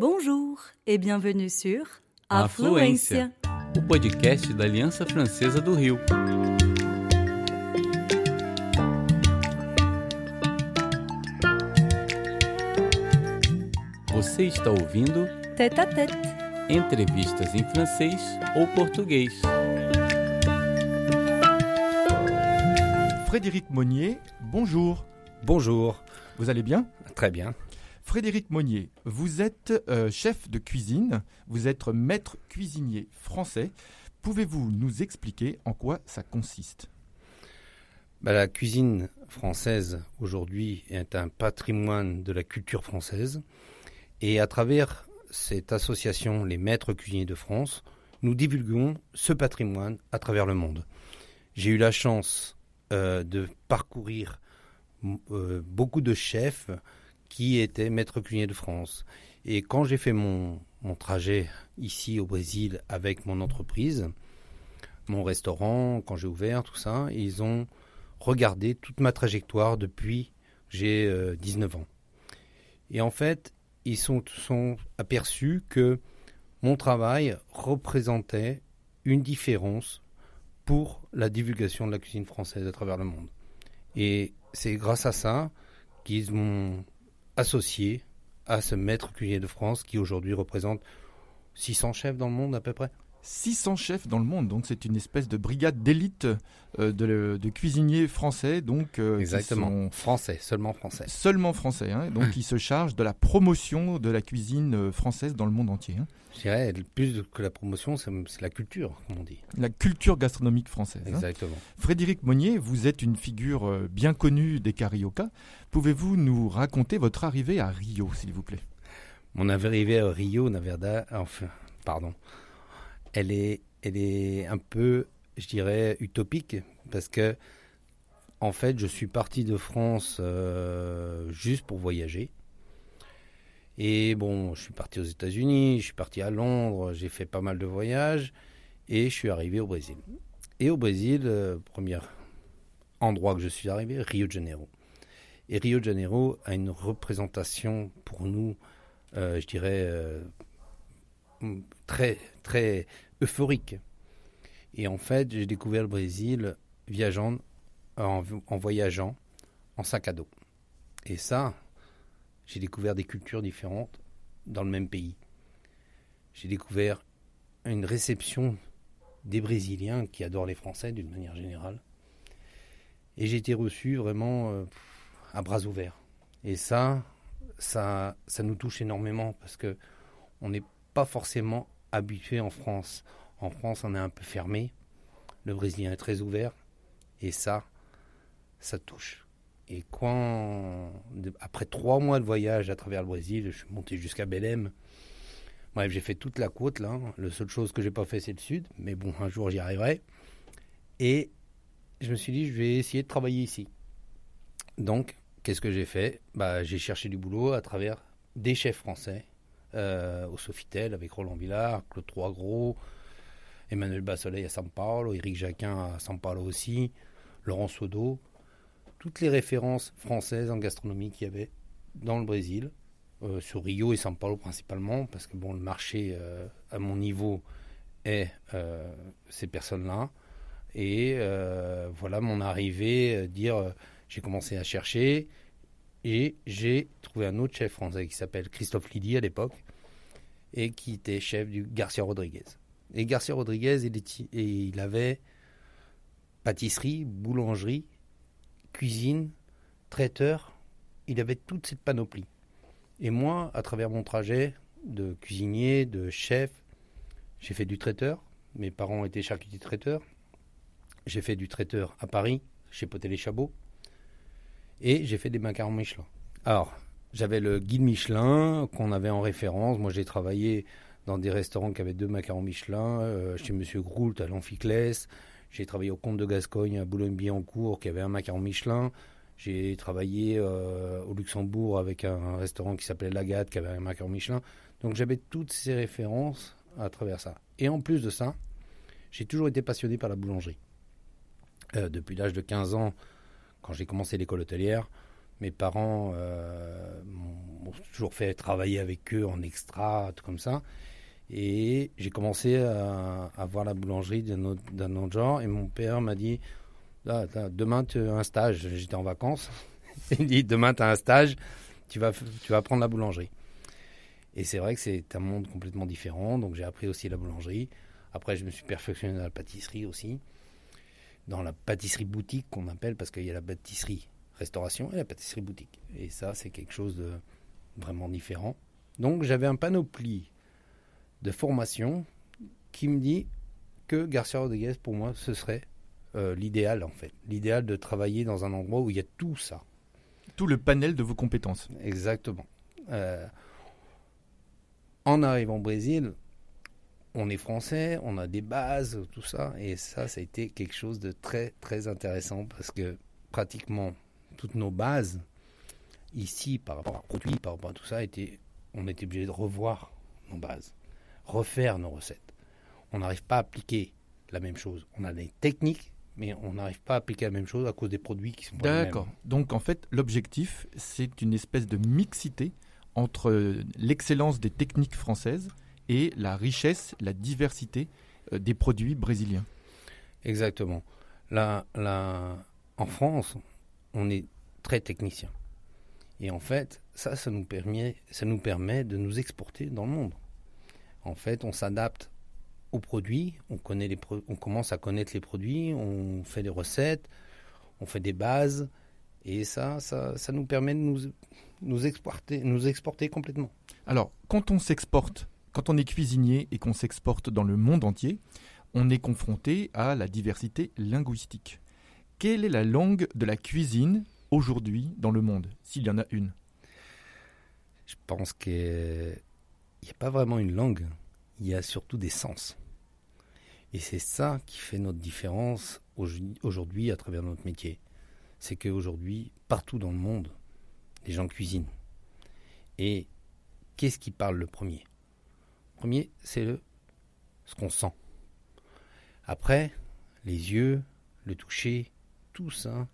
Bonjour et bienvenue sur Afluência, o podcast da Aliança Francesa do Rio. Você está ouvindo Tête à Tête. entrevistas em francês ou português. Frédéric Monnier, bonjour. Bonjour, Vous allez bien très bien. Frédéric Monnier, vous êtes euh, chef de cuisine, vous êtes maître cuisinier français. Pouvez-vous nous expliquer en quoi ça consiste? Bah, la cuisine française aujourd'hui est un patrimoine de la culture française et à travers cette association Les Maîtres Cuisiniers de France, nous divulguons ce patrimoine à travers le monde. J'ai eu la chance euh, de parcourir euh, beaucoup de chefs qui étaient maîtres cuisiniers de France. Et quand j'ai fait mon, mon trajet ici au Brésil avec mon entreprise, mon restaurant, quand j'ai ouvert, tout ça, ils ont regardé toute ma trajectoire depuis j'ai euh, 19 ans. Et en fait, ils sont, sont aperçus que mon travail représentait une différence pour la divulgation de la cuisine française à travers le monde. Et c'est grâce à ça qu'ils m'ont associé à ce maître cuisinier de France qui aujourd'hui représente 600 chefs dans le monde à peu près. 600 chefs dans le monde, donc c'est une espèce de brigade d'élite euh, de, de cuisiniers français, donc euh, Exactement. sont Français, seulement français. seulement français, hein, donc qui se chargent de la promotion de la cuisine euh, française dans le monde entier. hein. Je dirais, plus que la promotion, c'est la culture, comme on dit. La culture gastronomique française. hein. Exactement. Frédéric Monnier, vous êtes une figure bien connue des carioca. Pouvez-vous nous raconter votre arrivée à Rio, s'il vous plaît? Mon arrivée à Rio, Naverda, enfin, pardon, elle est, elle est un peu, je dirais, utopique, parce que, en fait, je suis parti de France euh, juste pour voyager. Et bon, je suis parti aux États-Unis, je suis parti à Londres, j'ai fait pas mal de voyages, et je suis arrivé au Brésil. Et au Brésil, euh, premier endroit que je suis arrivé, Rio de Janeiro. Et Rio de Janeiro a une représentation pour nous euh, je dirais, très, très euphorique. Et en fait, j'ai découvert le Brésil viageant, en, voyageant en sac à dos. Et ça, j'ai découvert des cultures différentes dans le même pays. J'ai découvert une réception des Brésiliens qui adorent les Français d'une manière générale. Et j'ai été reçu vraiment euh, à bras ouverts. Et ça, ça, ça nous touche énormément parce que on n'est pas forcément habitué en France. En France, on est un peu fermé. Le Brésilien est très ouvert. Et ça, ça touche. Et quand, après trois mois de voyage à travers le Brésil, je suis monté jusqu'à Belém. Bref, j'ai fait toute la côte là. La seule chose que j'ai pas fait, c'est le sud. Mais bon, un jour, j'y arriverai. Et je me suis dit, je vais essayer de travailler ici. Donc, qu'est-ce que j'ai fait? Bah, J'ai cherché du boulot à travers des chefs français euh, au Sofitel avec Roland Villard, Claude Troisgros, Emmanuel Bassoleil à São Paulo, Éric Jacquin à São Paulo aussi, Laurent Sodo. Toutes les références françaises en gastronomie qu'il y avait dans le Brésil, euh, sur Rio et São Paulo principalement, parce que bon, le marché euh, à mon niveau est ces personnes-là. Et voilà mon arrivée, dire j'ai commencé à chercher et j'ai trouvé un autre chef français qui s'appelle Christophe Lydie à l'époque et qui était chef du Garcia Rodriguez. Et Garcia Rodriguez, il avait pâtisserie, boulangerie, cuisine, traiteur. Il avait toute cette panoplie. Et moi, à travers mon trajet de cuisinier, de chef, j'ai fait du traiteur. Mes parents étaient charcutiers traiteurs. J'ai fait du traiteur à Paris, chez Potel et Chabot. Et j'ai fait des macarons Michelin. Alors, j'avais le guide Michelin qu'on avait en référence. Moi, j'ai travaillé dans des restaurants qui avaient deux macarons Michelin, euh, chez Monsieur Groult à l'Amphiklès. J'ai travaillé au Comte de Gascogne à Boulogne-Billancourt qui avait un macaron Michelin. J'ai travaillé euh, au Luxembourg avec un, restaurant qui s'appelait Lagat qui avait un macaron Michelin. Donc j'avais toutes ces références à travers ça. Et en plus de ça, j'ai toujours été passionné par la boulangerie. Euh, depuis l'âge de 15 ans, quand j'ai commencé l'école hôtelière, mes parents euh, m'ont toujours fait travailler avec eux en extra, tout comme ça. Et j'ai commencé à, voir la boulangerie d'un autre, autre, genre. Et mon père m'a dit ah, Demain, tu as un stage. J'étais en vacances. Il dit Demain, tu as un stage. Tu vas, tu vas prendre la boulangerie. Et c'est vrai que c'est un monde complètement différent. Donc, j'ai appris aussi la boulangerie. Après, je me suis perfectionné dans la pâtisserie aussi. Dans la pâtisserie boutique qu'on appelle, parce qu'il y a la pâtisserie restauration et la pâtisserie boutique. Et ça, c'est quelque chose de vraiment différent. Donc, j'avais un panoplie de formation qui me dit que Garcia Rodriguez, pour moi, ce serait euh, l'idéal, en fait. L'idéal de travailler dans un endroit où il y a tout ça. Tout le panel de vos compétences. Exactement. Euh, en arrivant au Brésil, on est français, on a des bases, tout ça. Et ça, ça a été quelque chose de très, très intéressant parce que pratiquement toutes nos bases, ici, par rapport à produit, par rapport à tout ça, on était obligé de revoir nos bases refaire nos recettes. On n'arrive pas à appliquer la même chose. On a des techniques, mais on n'arrive pas à appliquer la même chose à cause des produits qui sont pas D'accord. Donc en fait, l'objectif, c'est une espèce de mixité entre l'excellence des techniques françaises et la richesse, la diversité euh, des produits brésiliens. Exactement. Là, là, en France, on est très technicien. Et en fait, ça, ça nous permet, ça nous permet de nous exporter dans le monde. En fait, on s'adapte aux produits, on, connaît les on commence à connaître les produits, on fait des recettes, on fait des bases, et ça, ça, nous permet de nous, nous, exporter, nous exporter complètement. Alors, quand on s'exporte, quand on est cuisinier et qu'on s'exporte dans le monde entier, on est confronté à la diversité linguistique. Quelle est la langue de la cuisine aujourd'hui dans le monde, s'il y en a une? Je pense que il n'y a pas vraiment une langue, il y a surtout des sens. Et c'est ça qui fait notre différence aujourd'hui à travers notre métier. C'est qu'aujourd'hui, partout dans le monde, les gens cuisinent. Et qu'est-ce qui parle le premier? Premier, c'est le, ce qu'on sent. Après, les yeux, le toucher, tout ça,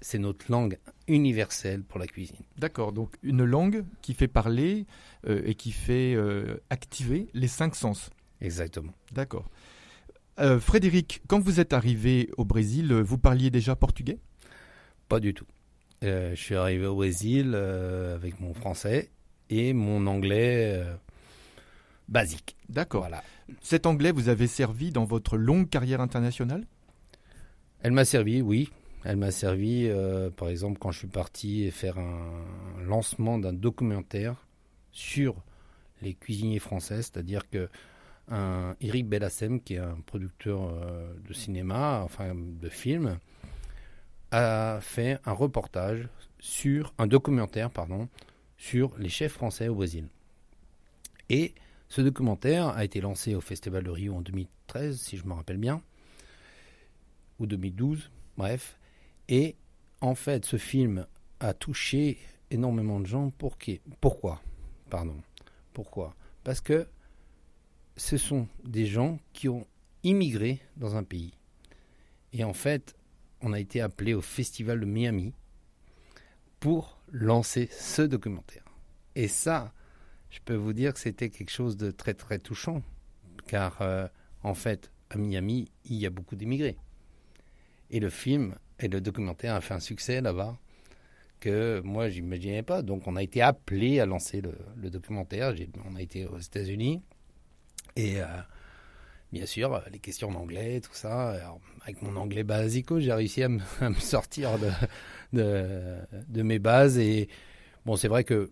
c'est notre langue universelle pour la cuisine. D'accord, donc une langue qui fait parler euh, et qui fait euh, activer les cinq sens. Exactement. D'accord. Euh, Frédéric, quand vous êtes arrivé au Brésil, vous parliez déjà portugais? Pas du tout. je suis arrivé au Brésil avec mon français et mon anglais basique. D'accord. Voilà. Cet anglais vous avez servi dans votre longue carrière internationale? Elle m'a servi, oui. Elle m'a servi, euh, par exemple, quand je suis parti faire un lancement d'un documentaire sur les cuisiniers français, c'est-à-dire que un Eric Bellassem, qui est un producteur euh, de cinéma, enfin de film, a fait un reportage sur un documentaire, pardon, sur les chefs français au Brésil. Et ce documentaire a été lancé au Festival de Rio en 2013, si je me rappelle bien, ou 2012, bref. Et en fait, ce film a touché énormément de gens. Pour qui Pourquoi Pardon. Pourquoi? Parce que ce sont des gens qui ont immigré dans un pays. Et en fait, on a été appelé au Festival de Miami pour lancer ce documentaire. Et ça, je peux vous dire que c'était quelque chose de très très touchant, car euh, en fait, à Miami, il y a beaucoup d'immigrés. Et le film et le documentaire a fait un succès là-bas que moi, j'imaginais pas. Donc, on a été appelé à lancer le, documentaire. On a été aux États-Unis. Et euh, bien sûr, les questions en anglais, tout ça. avec mon anglais basico, j'ai réussi à me, sortir de, de, mes bases. Et bon, c'est vrai que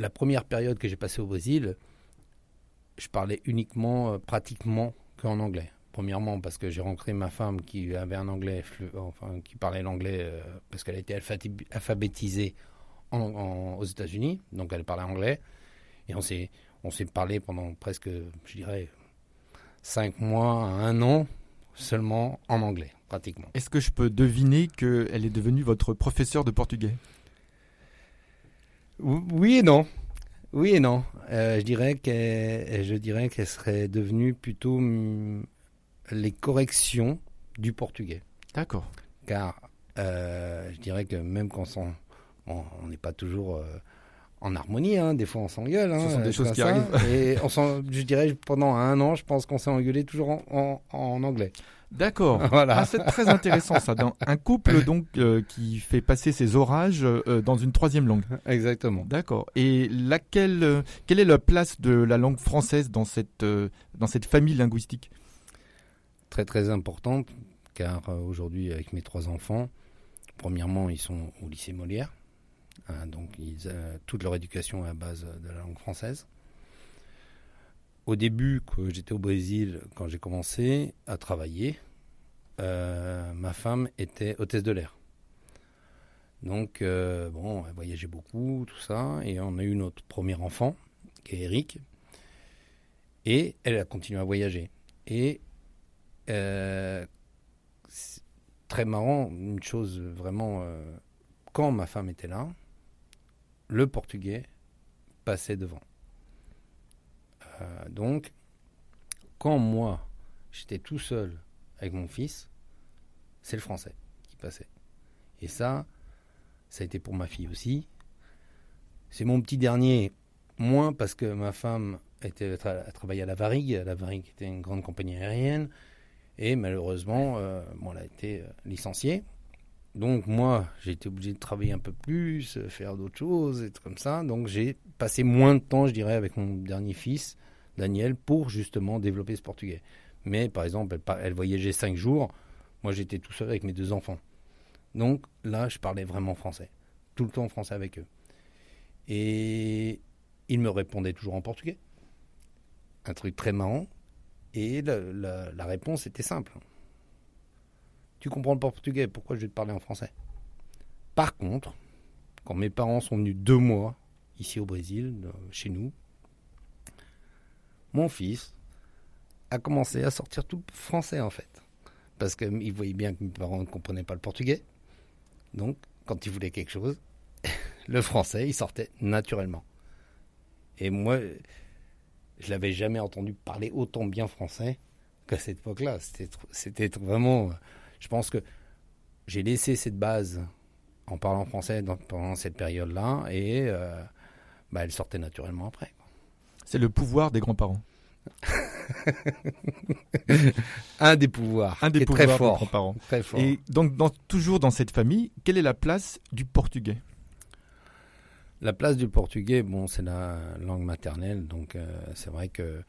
la première période que j'ai passée au Brésil, je parlais uniquement, euh, pratiquement qu'en anglais. Premièrement, parce que j'ai rencontré ma femme qui avait un anglais, enfin, qui parlait l'anglais euh, parce qu'elle a été alphabétisée aux États-Unis, donc elle parlait anglais. Et on s'est, on s'est parlé pendant presque, je dirais, cinq mois à un an seulement en anglais, pratiquement. Est-ce que je peux deviner qu'elle est devenue votre professeur de portugais? Oui et non. Oui et non. Euh, je dirais qu'elle, je dirais qu'elle serait devenue plutôt les corrections du portugais. D'accord. Car euh, je dirais que même quand on n'est pas toujours euh, en harmonie. Hein. Des fois, on s'engueule. Hein, Ce sont des choses qui arrivent. Et on je dirais, pendant un an, je pense qu'on s'est engueulé toujours en, en, anglais. D'accord. Voilà. Ah, c'est très intéressant ça. Dans un couple donc euh, qui fait passer ses orages euh, dans une troisième langue. Exactement. D'accord. Et laquelle, euh, quelle est la place de la langue française dans cette dans cette famille linguistique? Très très importante, car aujourd'hui avec mes trois enfants, premièrement ils sont au lycée Molière. Hein, donc ils, toute leur éducation est à base de la langue française. Au début, quand j'étais au Brésil, quand j'ai commencé à travailler, euh, ma femme était hôtesse de l'air. Donc, euh, bon, elle voyageait beaucoup, tout ça, et on a eu notre premier enfant, qui est Eric, et elle a continué à voyager. Et très marrant, une chose vraiment, quand ma femme était là, le portugais passait devant. Euh, donc, quand moi, j'étais tout seul avec mon fils, c'est le français qui passait. Et ça, ça a été pour ma fille aussi. C'est mon petit dernier, moins parce que ma femme était, a travaillé à la Varig. La Varig était une grande compagnie aérienne. Et malheureusement, euh, elle a été euh, licenciée. Donc moi, j'ai été obligé de travailler un peu plus, faire d'autres choses, et comme ça. Donc j'ai passé moins de temps, je dirais, avec mon dernier fils, Daniel, pour justement développer ce portugais. Mais par exemple, elle, voyageait cinq jours. Moi, j'étais tout seul avec mes deux enfants. Donc là, je parlais vraiment français. Tout le temps français avec eux. Et ils me répondaient toujours en portugais. Un truc très marrant. Et la réponse était simple. Tu comprends le portugais, pourquoi je vais te parler en français? Par contre, quand mes parents sont venus deux mois ici au Brésil, euh, chez nous, mon fils a commencé à sortir tout français en fait. Parce qu'il voyait bien que mes parents ne comprenaient pas le portugais. Donc, quand il voulait quelque chose, le français, il sortait naturellement. Et moi, je l'avais jamais entendu parler autant bien français qu'à cette époque-là. C'était vraiment je pense que j'ai laissé cette base en parlant français pendant cette période-là et euh, bah, elle sortait naturellement après. C'est le pouvoir des grands-parents. un des pouvoirs. Un des pouvoirs très fort, des grands-parents. Très fort. Et donc, toujours dans cette famille, quelle est la place du portugais? La place du portugais, bon, c'est la langue maternelle, donc euh, c'est vrai que,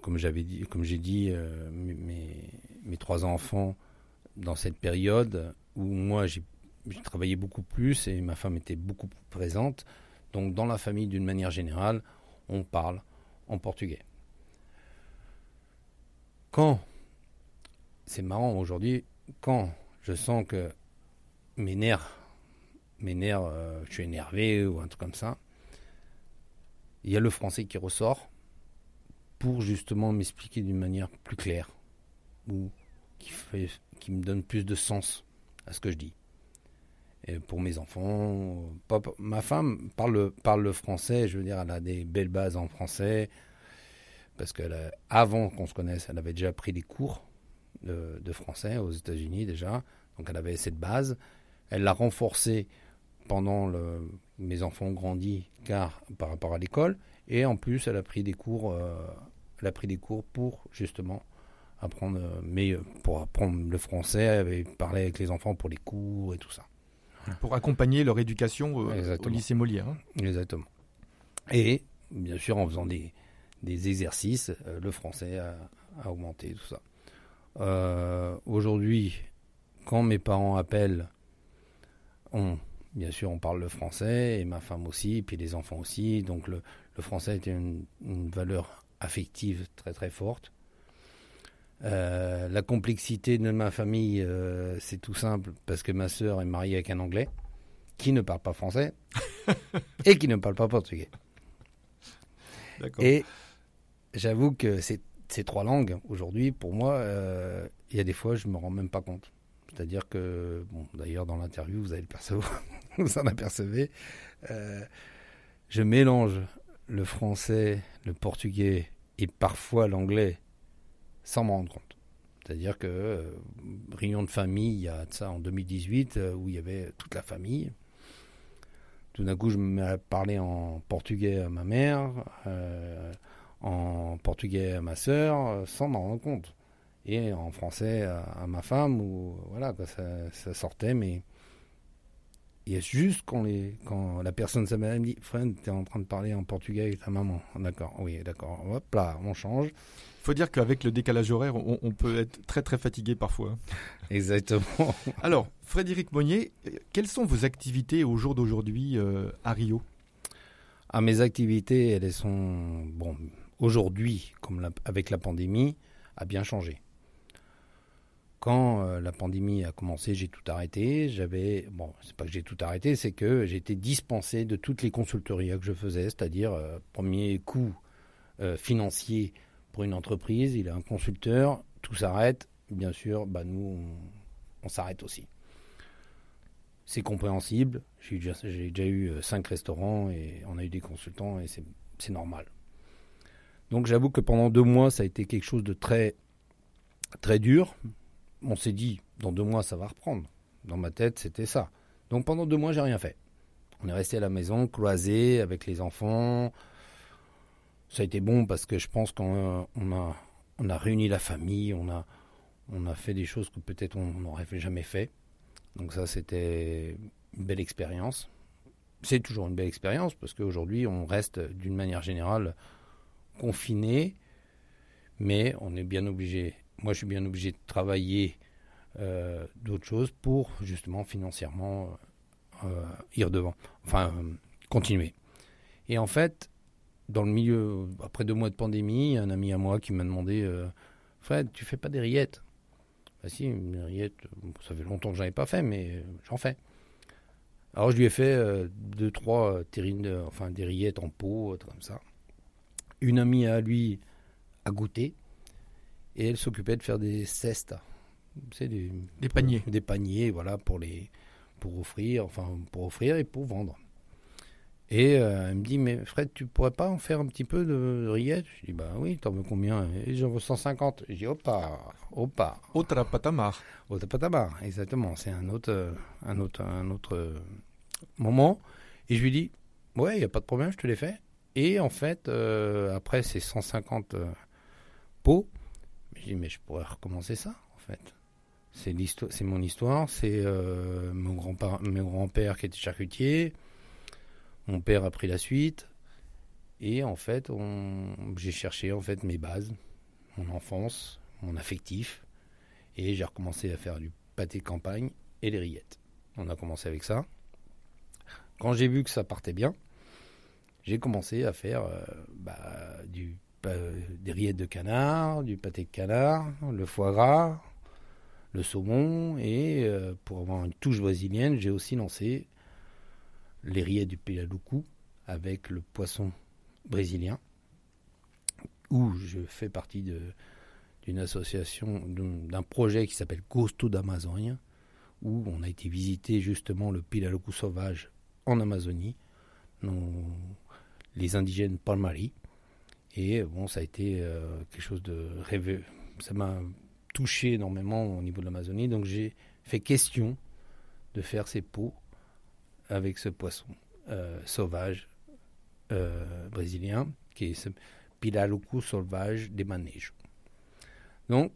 comme j'avais dit, comme j'ai dit, euh, mes, mes, trois enfants dans cette période où moi j'ai travaillé beaucoup plus et ma femme était beaucoup plus présente. Donc dans la famille, d'une manière générale, on parle en portugais. Quand, c'est marrant aujourd'hui, quand je sens que mes nerfs, mes nerfs, euh, je suis énervé ou un truc comme ça, il y a le français qui ressort pour justement m'expliquer d'une manière plus claire ou qui fait qui me donne plus de sens à ce que je dis. Pour mes enfants, ma femme parle, parle le français, je veux dire, elle a des belles bases en français, parce qu'avant qu'on se connaisse, elle avait déjà pris des cours de, français aux États-Unis déjà, donc elle avait cette base. Elle l'a renforcée pendant mes enfants ont grandi, car par rapport à l'école, et en plus elle a pris des cours, euh, elle a pris des cours pour justement apprendre, euh, mais pour apprendre le français, et parler avec les enfants pour les cours et tout ça. Pour accompagner leur éducation euh, au lycée Molière. Hein. Exactement. Et bien sûr, en faisant des, des exercices, le français a, augmenté, tout ça. Aujourd'hui, quand mes parents appellent, on, bien sûr, on parle le français, et ma femme aussi, et puis les enfants aussi. Donc le, le français était une, une valeur affective très très forte. Euh, la complexité de ma famille, euh, c'est tout simple parce que ma sœur est mariée avec un Anglais qui ne parle pas français et qui ne parle pas portugais. Et j'avoue que ces, ces, trois langues, aujourd'hui, pour moi, euh, il y a des fois, je ne me rends même pas compte. C'est-à-dire que, bon, d'ailleurs, dans l'interview, vous allez le percevoir, vous en apercevez, je mélange le français, le portugais et parfois l'anglais sans m'en rendre compte. C'est-à-dire que euh, réunion de famille, il y a ça en 2018, euh, où il y avait toute la famille. Tout d'un coup, je me mets à parler en portugais à ma mère, en portugais à ma sœur, sans m'en rendre compte. Et en français à, ma femme, ou voilà, ça, ça sortait, mais et juste quand, les, quand la personne s'appelle, elle me dit Fred, tu es en train de parler en portugais avec ta maman. D'accord, oui, d'accord. Hop là, on change. Il faut dire qu'avec le décalage horaire, on, peut être très très fatigué parfois. Exactement. Alors, Frédéric Monnier, quelles sont vos activités au jour d'aujourd'hui euh, à Rio? Ah, Mes activités, elles sont, bon, aujourd'hui, comme avec la pandémie, a bien changé quand euh, la pandémie a commencé, j'ai tout arrêté. J'avais, bon, c'est pas que j'ai tout arrêté, c'est que j'ai été dispensé de toutes les consulteries que je faisais, c'est-à-dire euh, premier coût euh, financier pour une entreprise, il a un consulteur, tout s'arrête, bien sûr, bah nous on, s'arrête aussi. C'est compréhensible. J'ai déjà, déjà, eu cinq restaurants et on a eu des consultants et c'est normal. Donc j'avoue que pendant deux mois, ça a été quelque chose de très très dur, on s'est dit, dans deux mois, ça va reprendre. Dans ma tête, c'était ça. Donc pendant deux mois, j'ai rien fait. On est resté à la maison, cloisé, avec les enfants. Ça a été bon parce que je pense qu'on a, on a réuni la famille, on a, on a fait des choses que peut-être on n'aurait jamais fait. Donc ça, c'était une belle expérience. C'est toujours une belle expérience parce qu'aujourd'hui, on reste d'une manière générale confiné, mais on est bien obligé moi, je suis bien obligé de travailler euh, d'autres choses pour justement financièrement euh, ir devant, enfin continuer. Et en fait, dans le milieu, après deux mois de pandémie, un ami à moi qui m'a demandé euh, Fred, tu fais pas des rillettes? Bah si, une rillette, ça fait longtemps que j'en ai pas fait, mais j'en fais. Alors je lui ai fait deux, trois terrines, enfin des rillettes en pot, comme ça. Une amie à lui a goûté et elle s'occupait de faire des cestes, c'est des, des paniers, des paniers, voilà pour les pour offrir, enfin pour offrir et pour vendre. Et euh, elle me dit mais Fred, tu pourrais pas en faire un petit peu de rillettes? Je dis bah oui, t'en veux combien? Et j'en veux 150. Je dis opa, opa. Autre patamar. Autre patamar, exactement. C'est un autre, un autre, un autre moment. Et je lui dis ouais, il y a pas de problème, je te l'ai fait. Et en fait, euh, après ces 150 euh, pots, je dis, mais je pourrais recommencer ça, en fait. C'est mon histoire, c'est euh, mon grand-père grand qui était charcutier, mon père a pris la suite, et en fait, j'ai cherché en fait mes bases, mon enfance, mon affectif, et j'ai recommencé à faire du pâté de campagne et les rillettes. On a commencé avec ça. Quand j'ai vu que ça partait bien, j'ai commencé à faire euh, bah, du des rillettes de canard, du pâté de canard, le foie gras, le saumon. Et euh, pour avoir une touche brésilienne, j'ai aussi lancé les rillettes du Pelaluku avec le poisson brésilien, où je fais partie d'une association, d'un projet qui s'appelle Gosto d'Amazonie, où on a été visiter justement le Pelaluku sauvage en Amazonie, les indigènes Palmari. Et bon, ça a été euh, quelque chose de rêveux. Ça m'a touché énormément au niveau de l'Amazonie. Donc j'ai fait question de faire ces pots avec ce poisson euh, sauvage euh, brésilien qui est ce Pilaluku sauvage des manèges. Donc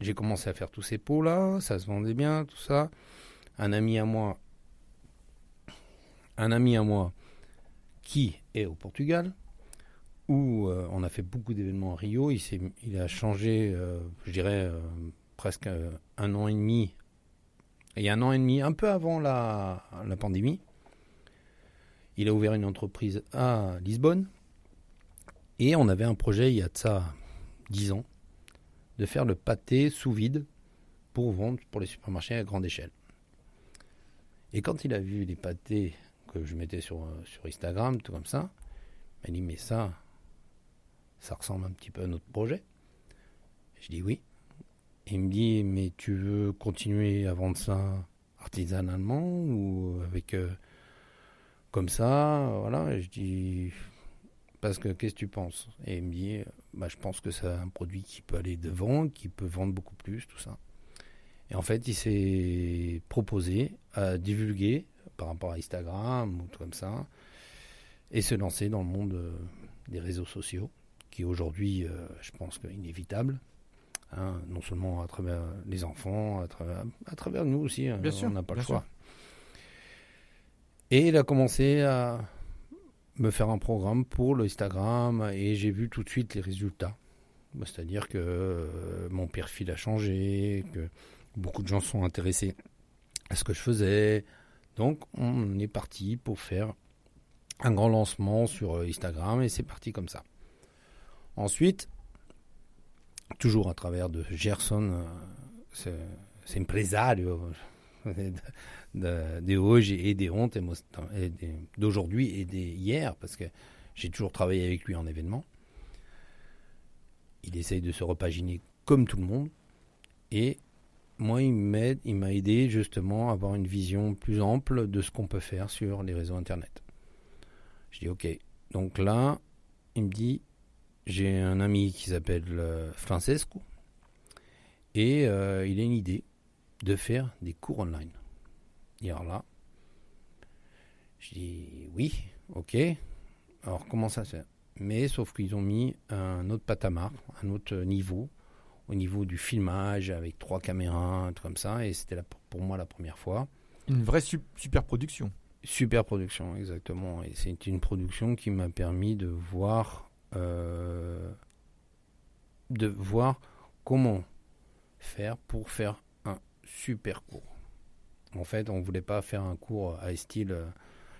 j'ai commencé à faire tous ces pots là, ça se vendait bien, tout ça. Un ami à moi, un ami à moi qui est au Portugal, où euh, on a fait beaucoup d'événements à Rio. Il, il a changé, euh, je dirais, euh, presque un an et demi. Et un an et demi, un peu avant la, la pandémie, il a ouvert une entreprise à Lisbonne. Et on avait un projet, il y a de ça 10 ans, de faire le pâté sous vide pour vendre pour les supermarchés à grande échelle. Et quand il a vu les pâtés que je mettais sur, sur Instagram, tout comme ça, il m'a dit Mais ça, ça ressemble un petit peu à notre projet. Je dis oui. Il me dit, mais tu veux continuer à vendre ça artisanalement ou avec euh, comme ça, voilà. je dis, parce que qu'est-ce que tu penses? Et il me dit, bah, je pense que c'est un produit qui peut aller devant, qui peut vendre beaucoup plus, tout ça. Et en fait, il s'est proposé à divulguer par rapport à Instagram ou comme ça, et se lancer dans le monde euh, des réseaux sociaux, qui aujourd'hui, euh, je pense, que inévitable. Hein, non seulement à travers les enfants, à travers, à travers nous aussi, hein, bien on n'a pas le choix. Et il a commencé à me faire un programme pour le Instagram et j'ai vu tout de suite les résultats. Bah, C'est-à-dire que euh, mon perfil a changé, que beaucoup de gens sont intéressés à ce que je faisais. Donc on est parti pour faire un grand lancement sur euh, Instagram et c'est parti comme ça. Ensuite, toujours à travers de Gerson, euh, ce, ce impresario de, de, de hoje et des hontes d'aujourd'hui et des hier, parce que j'ai toujours travaillé avec lui en événement. Il essaye de se repaginer comme tout le monde. Et moi, il m'a aidé justement à avoir une vision plus ample de ce qu'on peut faire sur les réseaux Internet. Je dis OK. Donc là, il me dit, j'ai un ami qui s'appelle euh, Francesco et euh, il a une idée de faire des cours online. Et alors là, je dis oui, ok. Alors comment ça se fait? Mais sauf qu'ils ont mis un autre patamar, un autre niveau, au niveau du filmage avec trois caméras, un truc comme ça. Et c'était pour moi la première fois. Une vraie sup- super production. Super production, exactement. Et c'est une production qui m'a permis de voir, de voir comment faire pour faire un super cours. En fait, on voulait pas faire un cours à style, euh,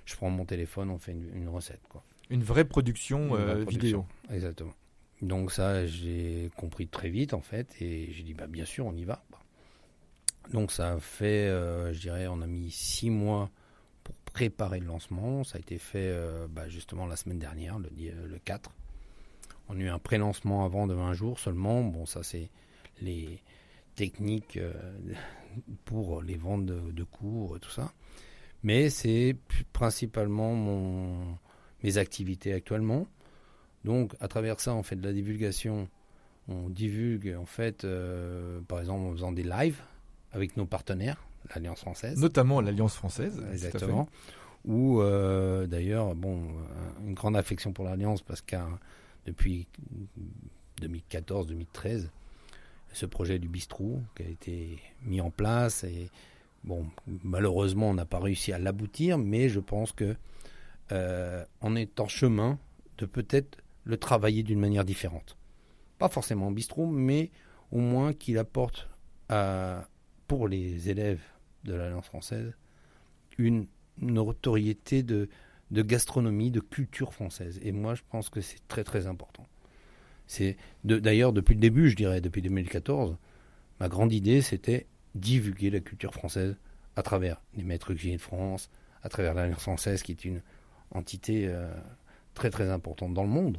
je prends mon téléphone, on fait une, une recette, quoi. Une vraie production Une vraie euh, production. vidéo. Exactement. Donc ça, j'ai compris très vite en fait, et j'ai dit bah bien sûr, on y va. Donc ça a fait, euh, je dirais, on a mis six mois pour préparer le lancement. Ça a été fait euh, bah, justement la semaine dernière, le, le 4. On a eu un pré-lancement avant de 20 jours seulement. Bon, ça c'est les techniques euh, pour les ventes de, de cours, tout ça. Mais c'est principalement mon, mes activités actuellement. Donc, à travers ça, on fait de la divulgation. On divulgue, en fait, euh, par exemple, en faisant des lives avec nos partenaires, l'Alliance française. Notamment l'Alliance française. Exactement. Ou euh, d'ailleurs, bon, euh, une grande affection pour l'Alliance parce depuis 2014-2013, ce projet du bistrot qui a été mis en place et bon, malheureusement, on n'a pas réussi à l'aboutir, mais je pense que euh, on est en chemin de peut-être le travailler d'une manière différente. Pas forcément en bistrot, mais au moins qu'il apporte pour les élèves de l'Alliance française une notoriété de, de gastronomie, de culture française. Et moi, je pense que c'est très très important. C'est d'ailleurs depuis le début, je dirais, depuis 2014, ma grande idée, c'était divulguer la culture française à travers les maîtres cuisiniers de France, à travers l'Alliance française, qui est une entité euh, très très importante dans le monde.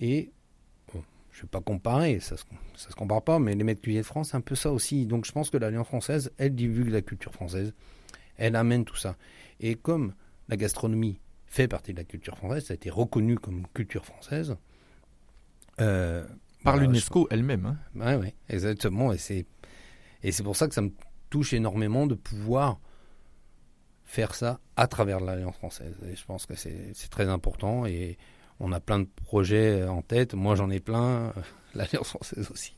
Et je ne vais pas comparer, ça ça se compare pas, mais les maîtres cuisiniers de France, c'est un peu ça aussi. Donc je pense que l'Alliance française, elle divulgue la culture française, elle amène tout ça. Et comme la gastronomie fait partie de la culture française, ça a été reconnu comme culture française. euh, Par bah, l'UNESCO elle-même. hein. ouais, exactement. Et c'est et c'est pour ça que ça me touche énormément de pouvoir faire ça à travers l'Alliance française. Et je pense que c'est c'est très important et on a plein de projets en tête. Moi, j'en ai plein. L'Alliance française aussi.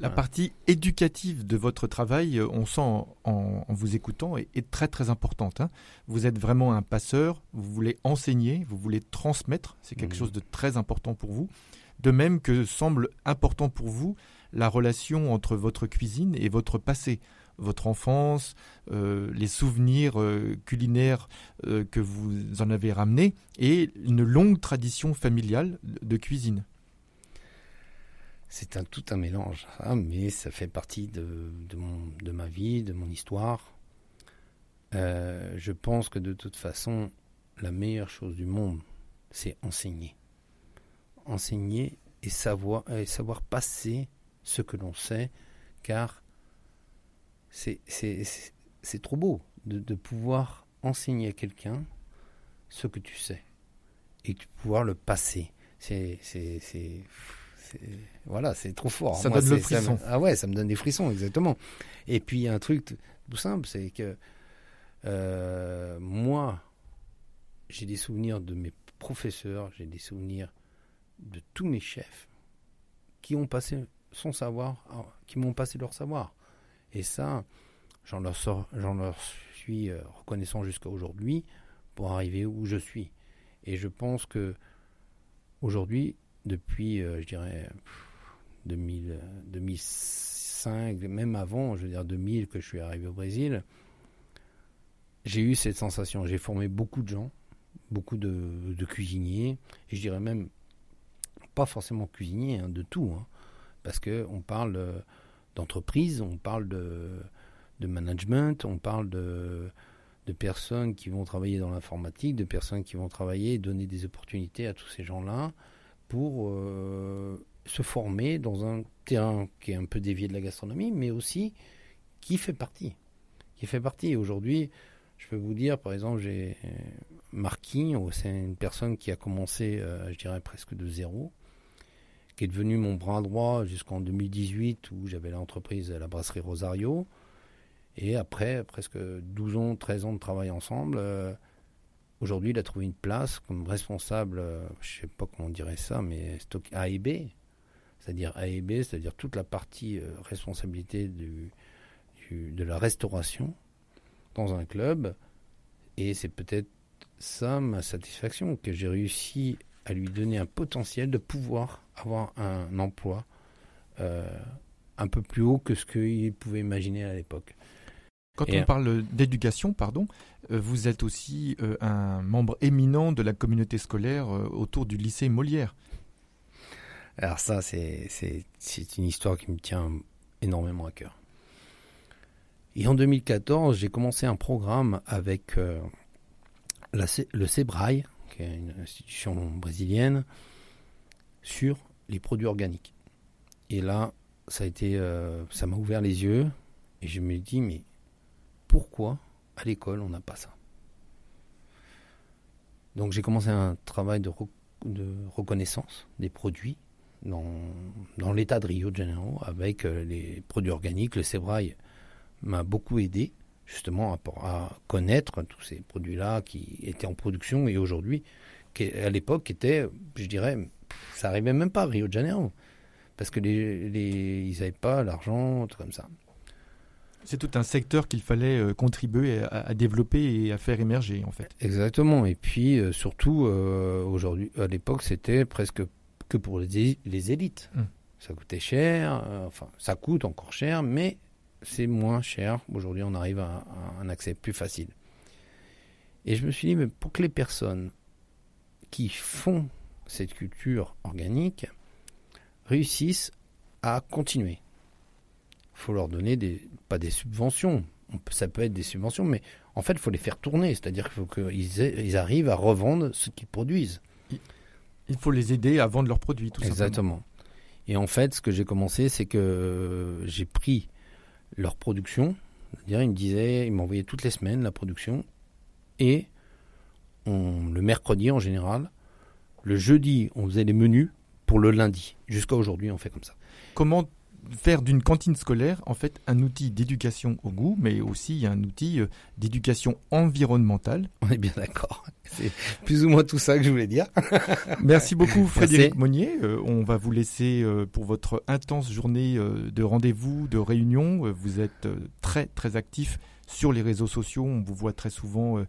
La partie éducative de votre travail, euh, on sent en, vous écoutant, est, est très très importante. hein. Vous êtes vraiment un passeur, vous voulez enseigner, vous voulez transmettre, c'est quelque Mhm. chose de très important pour vous. De même que semble important pour vous la relation entre votre cuisine et votre passé, votre enfance, euh, les souvenirs euh, culinaires euh, que vous en avez ramenés et une longue tradition familiale de cuisine. C'est tout un mélange, hein, mais ça fait partie de, de, ma vie, de mon histoire. Euh, je pense que de toute façon, la meilleure chose du monde, c'est enseigner. Enseigner et savoir, passer ce que l'on sait, car c'est trop beau de, pouvoir enseigner à quelqu'un ce que tu sais et de pouvoir le passer. C'est- voilà, c'est trop fort. Ça Moi, donne le c'est- ça frisson. ah ouais, ça me donne des frissons, exactement. Et puis un truc tout simple, c'est que Euh, moi, j'ai des souvenirs de mes professeurs, j'ai des souvenirs de tous mes chefs qui ont passé son savoir, qui m'ont passé leur savoir. Et ça, j'en leur, j'en leur suis euh, reconnaissant jusqu'à aujourd'hui pour arriver où je suis. Et je pense que aujourd'hui, depuis, euh, je dirais, 2000, 2005, même avant, je veux dire 2000 que je suis arrivé au Brésil, j'ai eu cette sensation. J'ai formé beaucoup de gens, beaucoup de, cuisiniers, et je dirais même pas forcément cuisiniers, hein, de tout, hein, parce que on parle d'entreprise, on parle de, de, management, on parle de, de personnes qui vont travailler dans l'informatique, de personnes qui vont travailler et donner des opportunités à tous ces gens-là pour euh, se former dans un terrain qui est un peu dévié de la gastronomie, mais aussi qui fait partie. Qui fait partie. Aujourd'hui, je peux vous dire, par exemple, j'ai Marquinhos, c'est une personne qui a commencé, euh, je dirais, presque de zéro, qui est devenu mon bras droit jusqu'en 2018 où j'avais l'entreprise la brasserie Rosario. Et après, presque 12 ans, 13 ans de travail ensemble, euh, aujourd'hui, il a trouvé une place comme responsable, euh, je ne sais pas comment on dirait ça, mais stock A et B. C'est-à-dire A et B, c'est-à-dire toute la partie responsabilité du, de la restauration dans un club. Et c'est peut-être ça ma satisfaction, que j'ai réussi à lui donner un potentiel de pouvoir avoir un emploi euh, un peu plus haut que ce qu'il pouvait imaginer à l'époque. Quand on parle d'éducation, pardon, euh, vous êtes aussi euh, un membre éminent de la communauté scolaire autour du lycée Molière. Alors ça, c'est une histoire qui me tient énormément à cœur. Et en 2014, j'ai commencé un programme avec euh, le SEBRAE, qui est une institution brésilienne, sur les produits organiques. Et là, ça a été, euh, ça m'a ouvert les yeux et je me dis mais pourquoi à l'école on n'a pas ça Donc j'ai commencé un travail de, reconnaissance des produits dans, l'état de Rio de Janeiro avec euh, les produits organiques. Le SEBRAE m'a beaucoup aidé justement à, connaître tous ces produits-là qui étaient en production et aujourd'hui, à l'époque, étaient, je dirais, ça arrivait même pas à Rio de Janeiro parce que ils n'avaient pas l'argent, tout comme ça. C'est tout un secteur qu'il fallait euh, contribuer à, développer et à faire émerger, en fait. Exactement. Et puis, euh, surtout, euh, aujourd'hui, à l'époque, c'était presque que pour les, les élites. Hum. Ça coûtait cher, enfin, ça coûte encore cher, mais c'est moins cher. Aujourd'hui, on arrive à, un accès plus facile. Et je me suis dit, mais pour que les personnes qui font cette culture organique réussissent à continuer, faut leur donner des, pas des subventions, ça peut être des subventions, mais en fait, il faut les faire tourner, c'est-à-dire qu'il faut qu'ils ils arrivent à revendre ce qu'ils produisent. Il faut les aider à vendre leurs produits, tout Exactement. Et en fait, ce que j'ai commencé, c'est que j'ai pris leur production. C'est-à-dire, ils me disaient, ils m'envoyaient toutes les semaines la production. Et on, le mercredi en général, le jeudi, on faisait les menus pour le lundi. Jusqu'à aujourd'hui, on fait comme ça. Comment faire d'une cantine scolaire en fait un outil d'éducation au goût, mais aussi un outil euh, d'éducation environnementale. On est bien d'accord. C'est plus ou moins tout ça que je voulais dire. Merci beaucoup Frédéric Monnier. Euh, on va vous laisser euh, pour votre intense journée de rendez-vous, de réunion. vous êtes très très actif sur les réseaux sociaux. On vous voit très souvent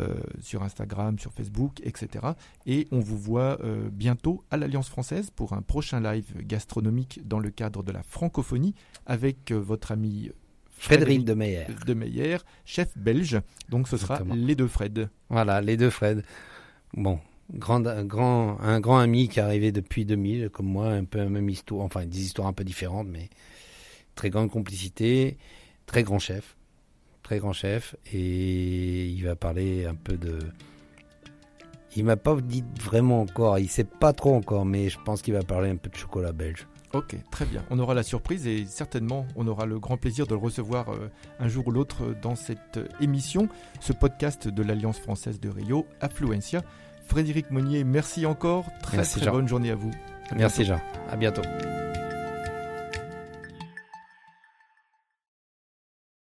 euh, sur Instagram, sur Facebook, etc. Et on vous voit euh, bientôt à l'Alliance française pour un prochain live gastronomique dans le cadre de la francophonie avec euh, votre ami Frédéric de Meyer. De Meyer, chef belge. Donc ce sera les deux Fred. Voilà, les deux Fred. Bon, grand, grand, un grand ami qui est arrivé depuis 2000, comme moi, un peu la même histoire, enfin des histoires un peu différentes, mais très grande complicité, très grand chef très grand chef, et il va parler un peu de. Il m'a pas dit vraiment encore, il sait pas trop encore, mais je pense qu'il va parler un peu de chocolat belge. Ok, très bien. On aura la surprise et certainement on aura le grand plaisir de le recevoir euh, un jour ou l'autre dans cette émission, ce podcast de l'Alliance française de Rio, Affluencia. Frédéric Monnier, merci encore. Très très bonne journée à vous. merci Jean. À bientôt.